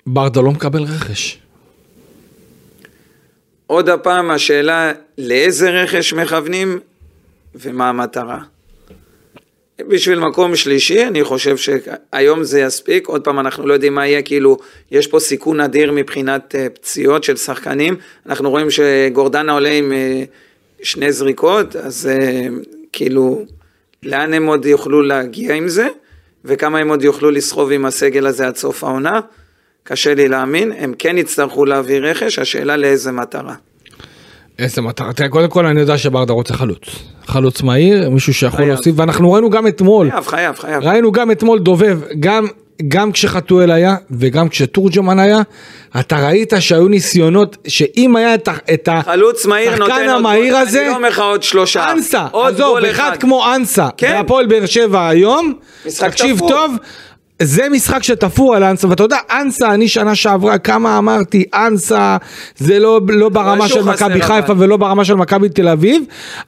ברדה לא מקבל רכש. עוד הפעם השאלה לאיזה רכש מכוונים ומה המטרה. בשביל מקום שלישי, אני חושב שהיום זה יספיק, עוד פעם אנחנו לא יודעים מה יהיה, כאילו, יש פה סיכון אדיר מבחינת אה, פציעות של שחקנים, אנחנו רואים שגורדנה עולה עם אה, שני זריקות, אז אה, כאילו, לאן הם עוד יוכלו להגיע עם זה, וכמה הם עוד יוכלו לסחוב עם הסגל הזה עד סוף העונה, קשה לי להאמין, הם כן יצטרכו להביא רכש, השאלה לאיזה מטרה. איזה מטרה, תראה, קודם כל אני יודע שברדה רוצה חלוץ. חלוץ מהיר, מישהו שיכול להוסיף, ואנחנו ראינו גם אתמול. חייב, חייב, חייב. ראינו גם אתמול דובב, גם, גם כשחתואל היה, וגם כשתורג'מן היה, אתה ראית שהיו ניסיונות, שאם היה את, את חלוץ מהיר נותן המהיר עוד, הזה, אני לא אומר לך עוד שלושה. אנסה, עזוב, אחד כמו אנסה, כן. והפועל באר שבע היום, תקשיב. טוב. זה משחק שתפור על אנסה, ואתה יודע, אנסה, אני שנה שעברה, כמה אמרתי, אנסה, זה לא, לא ברמה של מכבי חיפה ולא ברמה של מכבי תל אביב,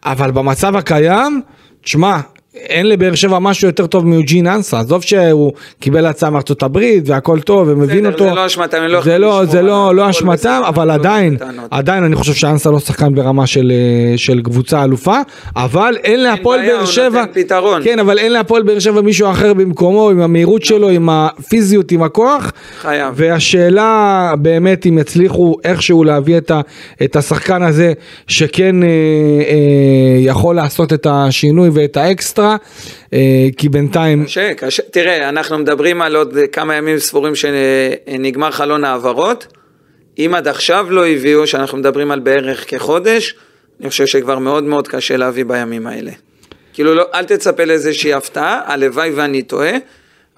אבל במצב הקיים, תשמע, אין לבאר שבע משהו יותר טוב מיוג'ין אנסה, עזוב שהוא קיבל הצעה מארצות הברית והכל טוב ומבין אותו. זה לא אשמתם, אני לא זה לא, זה לא, לא אשמתם, אבל עדיין, עדיין אני חושב שאנסה לא שחקן ברמה של, אה, של קבוצה אלופה, אבל אין להפועל באר שבע, כן, אבל אין להפועל באר שבע מישהו אחר במקומו, עם המהירות שלו, עם הפיזיות, עם הכוח, חייב. והשאלה באמת אם יצליחו איכשהו להביא את, ה, את השחקן הזה, שכן אה, אה, יכול לעשות את השינוי ואת האקסטרה. אקסטרה, אה, כי בינתיים... קשה, קשה. תראה, אנחנו מדברים על עוד כמה ימים ספורים שנגמר חלון העברות. אם עד עכשיו לא הביאו, שאנחנו מדברים על בערך כחודש, אני חושב שכבר מאוד מאוד קשה להביא בימים האלה. כאילו, לא, אל תצפה לאיזושהי הפתעה, הלוואי ואני טועה,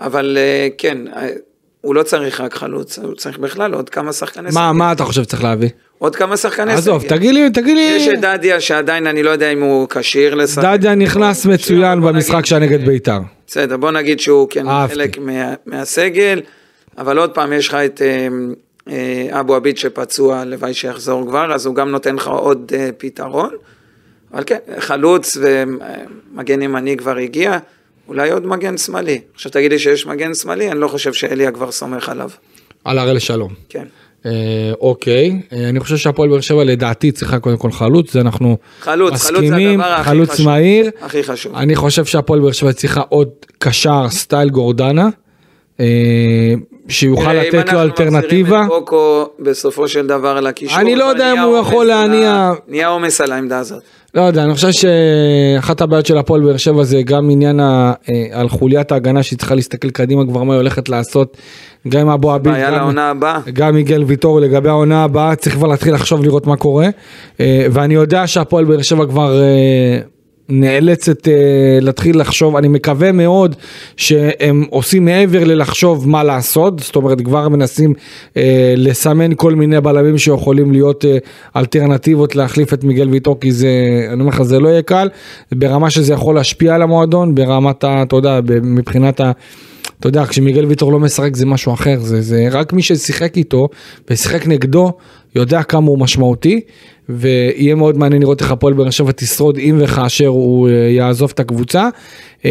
אבל אה, כן, אה, הוא לא צריך רק חלוץ, הוא צריך בכלל עוד כמה שחקני מה, מה אתה חושב שצריך להביא? עוד כמה שחקני סגל. עזוב, תגיד לי, תגיד לי. יש את דדיה שעדיין אני לא יודע אם הוא כשיר לשחק. דדיה נכנס מצוין במשחק שהיה נגד בית"ר. בסדר, בוא נגיד שהוא כן. חלק מה, מהסגל, אבל עוד פעם יש לך את אה, אה, אבו עביד שפצוע, הלוואי שיחזור כבר, אז הוא גם נותן לך עוד אה, פתרון. אבל כן, חלוץ ומגן ימני כבר הגיע, אולי עוד מגן שמאלי. עכשיו תגיד לי שיש מגן שמאלי, אני לא חושב שאליה כבר סומך עליו. על הראל שלום. כן. אה, אוקיי, אה, אני חושב שהפועל באר שבע לדעתי צריכה קודם כל חלוץ, זה אנחנו חלוץ, חלוץ זה מסכימים, הדבר הכי חלוץ חשוב. מהיר. הכי חשוב. אני חושב שהפועל באר שבע צריכה עוד קשר סטייל גורדנה, אה, שיוכל אם לתת לו אנחנו אלטרנטיבה. מחזירים את קוקו בסופו של דבר לקישור, אני לא יודע אם הוא יכול להניע- נהיה עומס על העמדה הזאת. לא יודע, אני חושב שאחת הבעיות של הפועל באר שבע זה גם עניין ה- אה, על חוליית ההגנה שהיא צריכה להסתכל קדימה כבר מה היא הולכת לעשות, גם עם אבו עביד, גם-. גם מיגל ויטור לגבי העונה הבאה צריך כבר להתחיל לחשוב לראות מה קורה אה, ואני יודע שהפועל באר שבע כבר אה, נאלצת אה, להתחיל לחשוב. אני מקווה מאוד שהם עושים מעבר ללחשוב מה לעשות. זאת אומרת כבר מנסים אה, לסמן כל מיני בלמים שיכולים להיות אה, אלטרנטיבות להחליף את מיגל ויטור כי זה אני אומר לך זה לא יהיה קל. ברמה שזה יכול להשפיע על המועדון ברמת ה... אתה יודע מבחינת ה... אתה יודע, כשמיגל ויטור לא משחק זה משהו אחר, זה, זה רק מי ששיחק איתו ושיחק נגדו יודע כמה הוא משמעותי ויהיה מאוד מעניין לראות איך הפועל באר שבע תשרוד אם וכאשר הוא אה, יעזוב את הקבוצה. אה,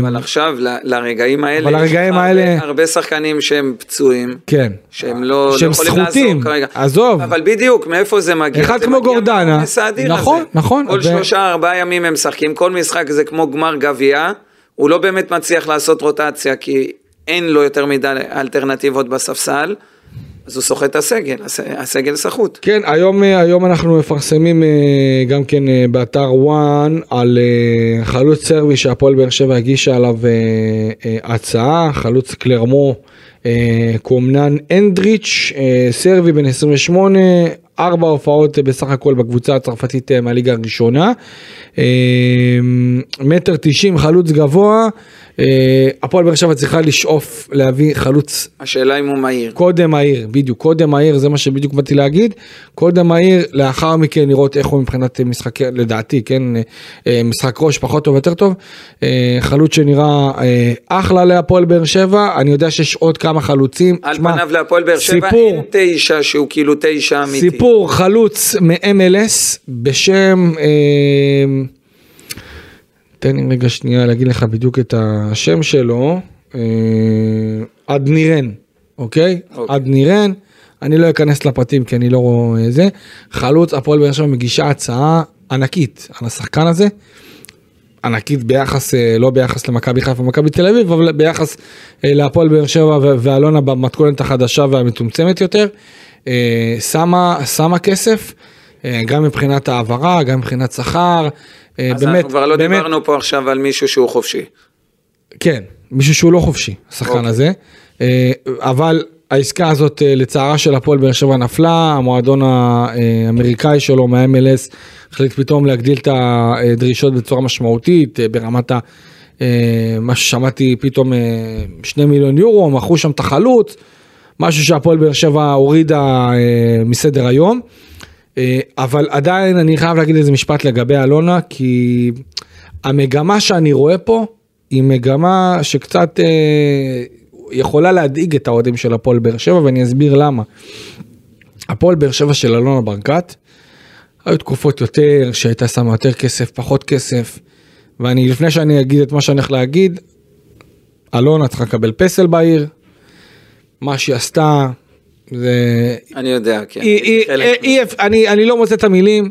אבל עכשיו, לרגעים האלה, אבל לך האלה- הרבה, שחקנים שהם פצועים, כן. שהם לא, שהם לא יכולים סחוטים, לעזור כרגע. עזוב. אבל בדיוק, מאיפה זה מגיע? אחד זה כמו מגיע גורדנה. נכון, הזה. נכון, כל ו- שלושה ארבעה ימים הם משחקים, כל משחק זה כמו גמר גביע, הוא לא באמת מצליח לעשות רוטציה, כי אין לו יותר מדי אלטרנטיבות בספסל, אז הוא סוחט את הסגל, הס- הסגל סחוט. כן, היום, אה, היום אנחנו מפרסמים אה, גם כן אה, באתר וואן על חלוץ סרבי שהפועל באר שבע הגישה עליו הצעה, חלוץ קלרמו קומנן אנדריץ', סרבי בן 28, ארבע הופעות בסך הכל בקבוצה הצרפתית מהליגה הראשונה, מטר תשעים חלוץ גבוה, הפועל באר שבע צריכה לשאוף להביא חלוץ השאלה אם הוא מהיר. קודם העיר, בדיוק, קודם העיר, זה מה שבדיוק באתי להגיד, קודם העיר, לאחר מכן לראות איך הוא מבחינת משחק, לדעתי, כן, אה, משחק ראש פחות טוב, יותר טוב, אה, חלוץ שנראה אה, אחלה להפועל באר שבע, אני יודע שיש עוד כמה חלוצים, על תשמע, פניו להפועל באר שבע סיפור, אין תשע שהוא כאילו תשע אמיתי. סיפור חלוץ מ-MLS בשם, אה, תן לי רגע שנייה להגיד לך בדיוק את השם שלו, אה, אדנירן, אוקיי? אוקיי. אדנירן, אני לא אכנס לפרטים כי אני לא רואה זה, חלוץ הפועל באר שבע מגישה הצעה ענקית על השחקן הזה. ענקית ביחס, אה, לא ביחס למכבי חיפה ומכבי תל אביב, אבל ביחס אה, להפועל באר שבע ואלונה במתכונת החדשה והמצומצמת יותר, שמה, שמה כסף, גם מבחינת העברה, גם מבחינת שכר, אה, אז באמת, אנחנו כבר לא באמת, דיברנו פה עכשיו על מישהו שהוא חופשי. כן, מישהו שהוא לא חופשי, השחקן אוקיי. הזה, אה, אבל העסקה הזאת אה, לצערה של הפועל באר שבע נפלה, המועדון האמריקאי שלו מה-MLS החליט פתאום להגדיל את הדרישות בצורה משמעותית, אה, ברמת ה... אה, מה ששמעתי פתאום אה, שני מיליון יורו, מכרו שם את החלוץ, משהו שהפועל באר שבע הורידה אה, מסדר היום. אה, אבל עדיין אני חייב להגיד איזה משפט לגבי אלונה, כי המגמה שאני רואה פה היא מגמה שקצת אה, יכולה להדאיג את האוהדים של הפועל באר שבע, ואני אסביר למה. הפועל באר שבע של אלונה ברקת, היו תקופות יותר, שהייתה שמה יותר כסף, פחות כסף, ואני, לפני שאני אגיד את מה שאני הולך להגיד, אלונה צריכה לקבל פסל בעיר, מה שהיא עשתה, זה אני יודע, כן. אה, אי- אני אני לא מוצא את המילים.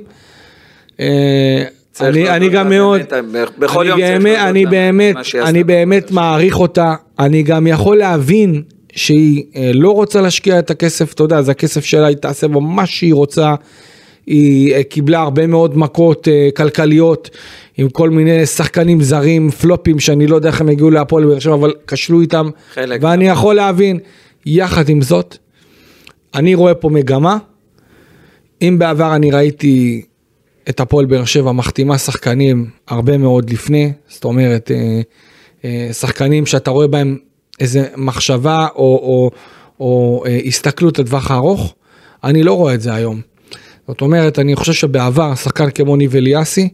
אה, אני אני גם מאוד, בכל אני יום באמת- אני באמת. אני באמת מעריך אותה, אני גם יכול להבין שהיא אה, לא רוצה להשקיע את הכסף, אתה יודע, זה הכסף שלה, היא תעשה בו מה שהיא רוצה. היא קיבלה הרבה מאוד מכות כלכליות עם כל מיני שחקנים זרים, פלופים, שאני לא יודע איך הם הגיעו להפועל באר שבע, אבל כשלו איתם. ואני יכול להבין, יחד עם זאת, אני רואה פה מגמה. אם בעבר אני ראיתי את הפועל באר שבע מחתימה שחקנים הרבה מאוד לפני, זאת אומרת, אה, אה, שחקנים שאתה רואה בהם איזה מחשבה או, או, או אה, הסתכלות לטווח הארוך, אני לא רואה את זה היום. זאת אומרת, אני חושב שבעבר שחקן כמו ניב אליאסי,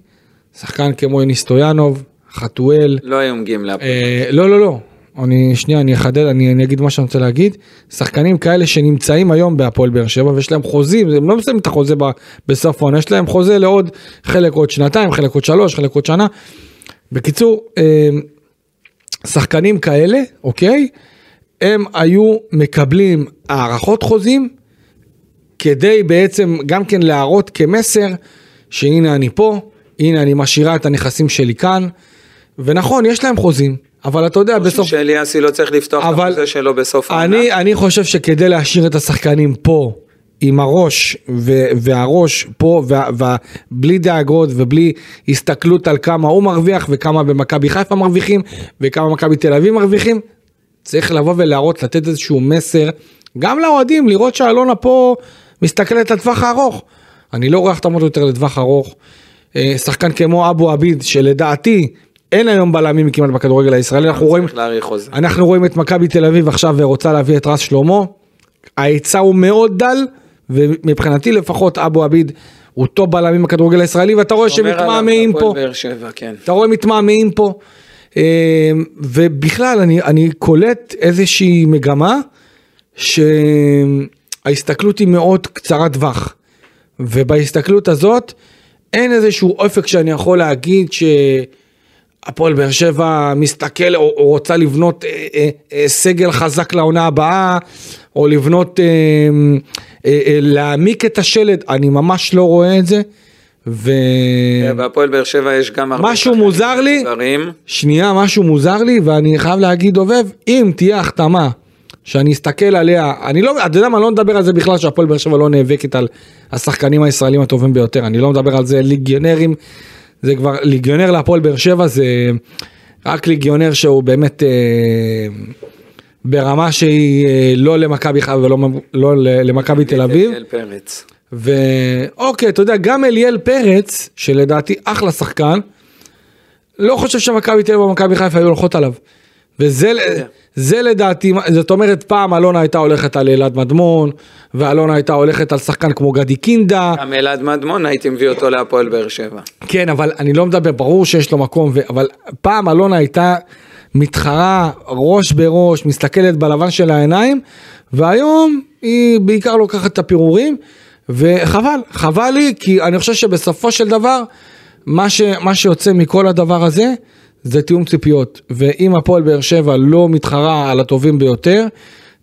שחקן כמו יוני סטויאנוב, חתואל. לא היו מגיעים להפועל. אה, לא, לא, לא. אני, שנייה, אני אחדד, אני, אני אגיד מה שאני רוצה להגיד. שחקנים כאלה שנמצאים היום בהפועל באר שבע ויש להם חוזים, הם לא מסיימים את החוזה בסוף העונה, יש להם חוזה לעוד חלק עוד שנתיים, חלק עוד שלוש, חלק עוד שנה. בקיצור, אה, שחקנים כאלה, אוקיי? הם היו מקבלים הערכות חוזים כדי בעצם גם כן להראות כמסר שהנה אני פה, הנה אני משאירה את הנכסים שלי כאן. ונכון, יש להם חוזים, אבל אתה יודע, בסוף... שאליאסי לא צריך לפתוח אבל... את החוזה שלו בסוף העונה. אני, אני חושב שכדי להשאיר את השחקנים פה, עם הראש, ו- והראש פה, ובלי דאגות ובלי הסתכלות על כמה הוא מרוויח, וכמה במכבי חיפה מרוויחים, וכמה מכבי תל אביב מרוויחים, צריך לבוא ולהראות, לתת איזשהו מסר, גם לאוהדים, לראות שאלונה פה מסתכלת לטווח הארוך. אני לא רואה החתמות יותר לטווח ארוך. אה, שחקן כמו אבו עביד, שלדעתי, אין היום בלמים כמעט בכדורגל הישראלי, אנחנו רואים, אנחנו רואים את מכבי תל אביב עכשיו ורוצה להביא את רס שלמה, ההיצע הוא מאוד דל, ומבחינתי לפחות אבו עביד הוא טוב בלמים בכדורגל הישראלי, ואתה רואה שמתמהמהים פה, כן. אתה רואה מתמהמהים פה, אה, ובכלל אני, אני קולט איזושהי מגמה, שההסתכלות היא מאוד קצרת טווח, ובהסתכלות הזאת אין איזשהו אופק שאני יכול להגיד ש... הפועל באר שבע מסתכל או, או רוצה לבנות אה, אה, אה, סגל חזק לעונה הבאה, או לבנות, אה, אה, אה, להעמיק את השלד, אני ממש לא רואה את זה. ו... כן, בהפועל באר שבע יש גם הרבה משהו מוזר לי, מוזרים. שנייה, משהו מוזר לי, ואני חייב להגיד דובב, אם תהיה החתמה שאני אסתכל עליה, אני לא, אתה יודע מה, לא נדבר על זה בכלל שהפועל באר שבע לא נאבקת על השחקנים הישראלים הטובים ביותר, אני לא מדבר על זה ליגיונרים. זה כבר ליגיונר להפועל באר שבע זה רק ליגיונר שהוא באמת אה, ברמה שהיא אה, לא למכבי חיפה ולא לא למכבי תל אביב. אליאל פרץ. ואוקיי, אתה יודע, גם אליאל פרץ, שלדעתי אחלה שחקן, לא חושב שמכבי תל אביב ומכבי חיפה היו הולכות עליו. וזה... Yeah. זה לדעתי, זאת אומרת פעם אלונה הייתה הולכת על אלעד מדמון, ואלונה הייתה הולכת על שחקן כמו גדי קינדה. גם אלעד מדמון הייתי מביא אותו להפועל באר שבע. כן, אבל אני לא מדבר, ברור שיש לו מקום, ו... אבל פעם אלונה הייתה מתחרה ראש בראש, מסתכלת בלבן של העיניים, והיום היא בעיקר לוקחת את הפירורים, וחבל, חבל לי, כי אני חושב שבסופו של דבר, מה, ש... מה שיוצא מכל הדבר הזה, זה תיאום ציפיות, ואם הפועל באר שבע לא מתחרה על הטובים ביותר,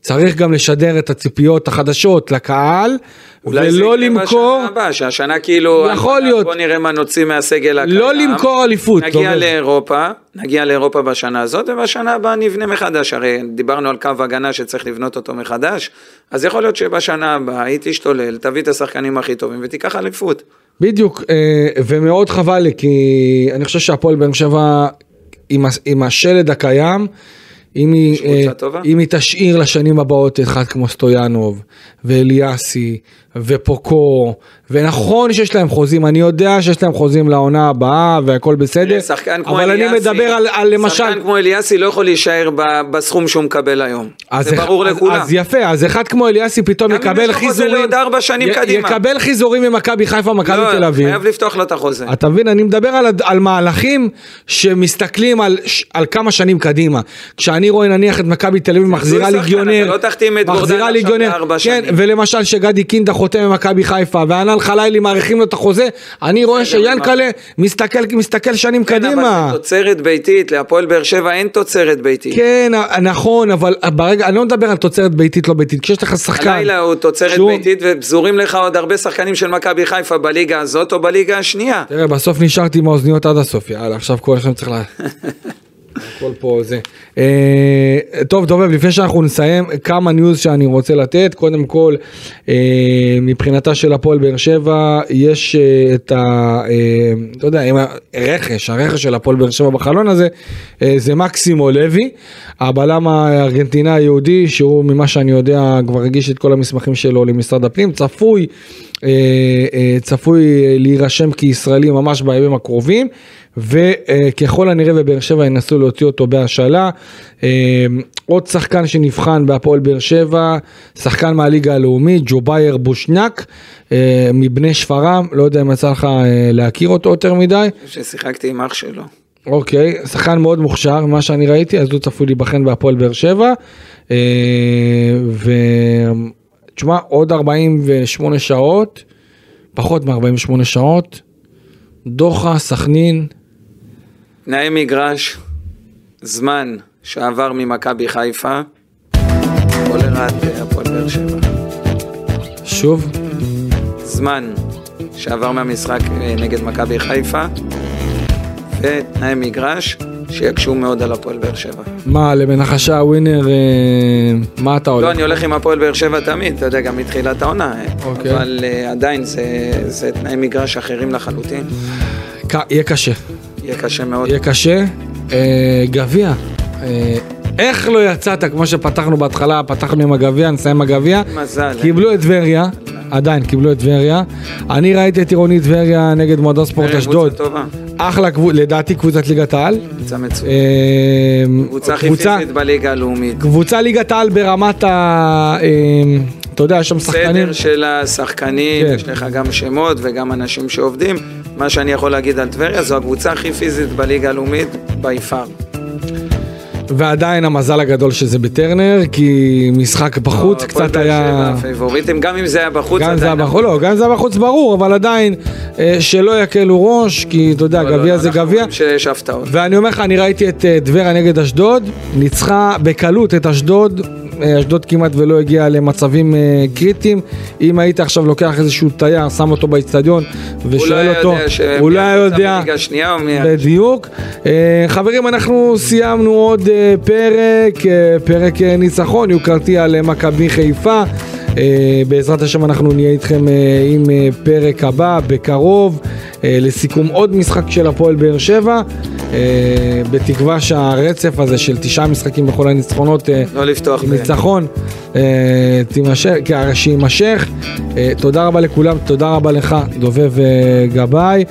צריך גם לשדר את הציפיות החדשות לקהל, ולא למכור... אולי זה יקרה בשנה הבאה, שהשנה כאילו... יכול להיות. בוא נראה מה נוציא מהסגל הקיים. לא למכור אליפות. נגיע טוב. לאירופה, נגיע לאירופה בשנה הזאת, ובשנה הבאה נבנה מחדש. הרי דיברנו על קו הגנה שצריך לבנות אותו מחדש, אז יכול להיות שבשנה הבאה היא תשתולל, תביא את השחקנים הכי טובים ותיקח אליפות. בדיוק, אה, ומאוד חבל לי, כי אני חושב שהפועל באר שבע עם, עם השלד הקיים, אם היא, אה, אם היא תשאיר לשנים הבאות אחד כמו סטויאנוב ואליאסי ופוקו ונכון שיש להם חוזים אני יודע שיש להם חוזים לעונה הבאה והכל בסדר אבל אני מדבר על, על למשל שחקן כמו אליאסי לא יכול להישאר בסכום שהוא מקבל היום. זה ברור אז, לכולם. אז יפה אז אחד כמו אליאסי פתאום יקבל חיזורים יקבל חיזורים ממכבי חיפה ומכבי לא, תל אביב. חייב לפתוח לו את החוזה. אתה מבין? אני מדבר על, על מהלכים שמסתכלים על, על כמה שנים קדימה. כשאני רואה נניח את מכבי תל אביב מחזירה ליגיונר לא את גורדן עכשיו לארבע כן, שנים. ולמשל שגדי קינדה חותם ממכבי חיפה וענן חלילי מאריכים לו את החוזה, אני רואה שיאנקלה מסתכל, מסתכל שנים כן, קדימה. אבל תוצרת ביתית, להפועל באר שבע אין תוצרת ביתית. כן, נכון, אבל ברגע, אני לא מדבר על תוצרת ביתית לא ביתית, כשיש לך שחקן. הלילה הוא תוצרת שהוא... ביתית ופזורים לך עוד הרבה שחקנים של מכבי חיפה בליגה הזאת או בליגה השנייה. תראה, בסוף נשארתי עם האוזניות עד הסוף, יאללה, עכשיו כל אחד צריך לה... הכל פה זה. אה, טוב, דובב, לפני שאנחנו נסיים, כמה ניוז שאני רוצה לתת. קודם כל, אה, מבחינתה של הפועל באר שבע, יש אה, את ה... אה, אתה יודע, הרכש, הרכש של הפועל באר שבע בחלון הזה, זה מקסימו לוי, הבלם הארגנטינאי היהודי, שהוא ממה שאני יודע כבר הגיש את כל המסמכים שלו למשרד הפנים, צפוי. צפוי להירשם כישראלי ממש בימים הקרובים וככל הנראה בבאר שבע ינסו להוציא אותו בהשאלה. אה, עוד שחקן שנבחן בהפועל באר שבע, שחקן מהליגה הלאומית, ג'ובייר בושנק מבני שפרעם, לא יודע אם יצא לך להכיר אותו יותר מדי. ששיחקתי עם אח שלו. אוקיי, שחקן מאוד מוכשר, מה שאני ראיתי, אז הוא צפוי להיבחן בהפועל באר שבע. ו... תשמע, עוד 48 שעות, פחות מ-48 שעות, דוחה, סכנין. תנאי מגרש, זמן שעבר ממכבי חיפה, או לרעת הפועל באר שבע. שוב? זמן שעבר מהמשחק אה, נגד מכבי חיפה, ותנאי מגרש שיקשו מאוד על הפועל באר שבע. מה, למנחשה ווינר, אה, מה אתה הולך? לא, אני הולך עם הפועל באר שבע תמיד, אתה יודע, גם מתחילת העונה. אוקיי. אבל עדיין זה, זה תנאי מגרש אחרים לחלוטין. יהיה קשה. יהיה קשה מאוד. יהיה קשה. אה, גביע. אה, איך לא יצאת, כמו שפתחנו בהתחלה, פתחנו עם הגביע, נסיים הגביע. מזל. קיבלו את טבריה. עדיין קיבלו את טבריה. אני ראיתי את עירוני טבריה נגד מועדון ספורט אשדוד. אחלה קבוצה, לדעתי קבוצת ליגת העל. קבוצה מצוינת. אה, קבוצה הכי פיזית בליגה הלאומית. קבוצה ליגת העל ברמת ה... אה, אתה יודע, יש שם שחקנים. סדר של השחקנים, כן. יש לך גם שמות וגם אנשים שעובדים. מה שאני יכול להגיד על טבריה, זו הקבוצה הכי פיזית בליגה הלאומית, בי פאר. ועדיין המזל הגדול שזה בטרנר, כי משחק בחוץ לא, קצת היה... פייבוריטים, גם אם זה היה בחוץ, גם זה היה בחוץ, לא, גם אם זה היה בחוץ ברור, אבל עדיין אה, שלא יקלו ראש, כי אתה יודע, לא, גביע לא, זה גביע. שיש הפתעות. ואני אומר לך, אני ראיתי את אה, טבריה נגד אשדוד, ניצחה בקלות את אשדוד, אשדוד כמעט ולא הגיעה למצבים קריטיים. אם היית עכשיו לוקח איזשהו תייר, שם אותו באיצטדיון ושואל אותו, הוא לא יודע, בדיוק. חברים, אנחנו סיימנו עוד פרק, אה, פרק אה, ניצחון, יוקרתי על אה, מכבי חיפה. בעזרת השם אנחנו נהיה איתכם עם פרק הבא בקרוב לסיכום עוד משחק של הפועל באר שבע בתקווה שהרצף הזה של תשעה משחקים בכל הניצחונות לא לפתוח ניצחון תימשך, שיימשך. תודה רבה לכולם, תודה רבה לך דובב גבאי.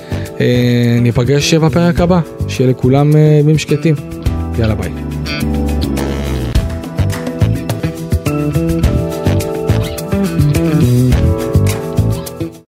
ניפגש בפרק הבא, שיהיה לכולם ימים שקטים. יאללה ביי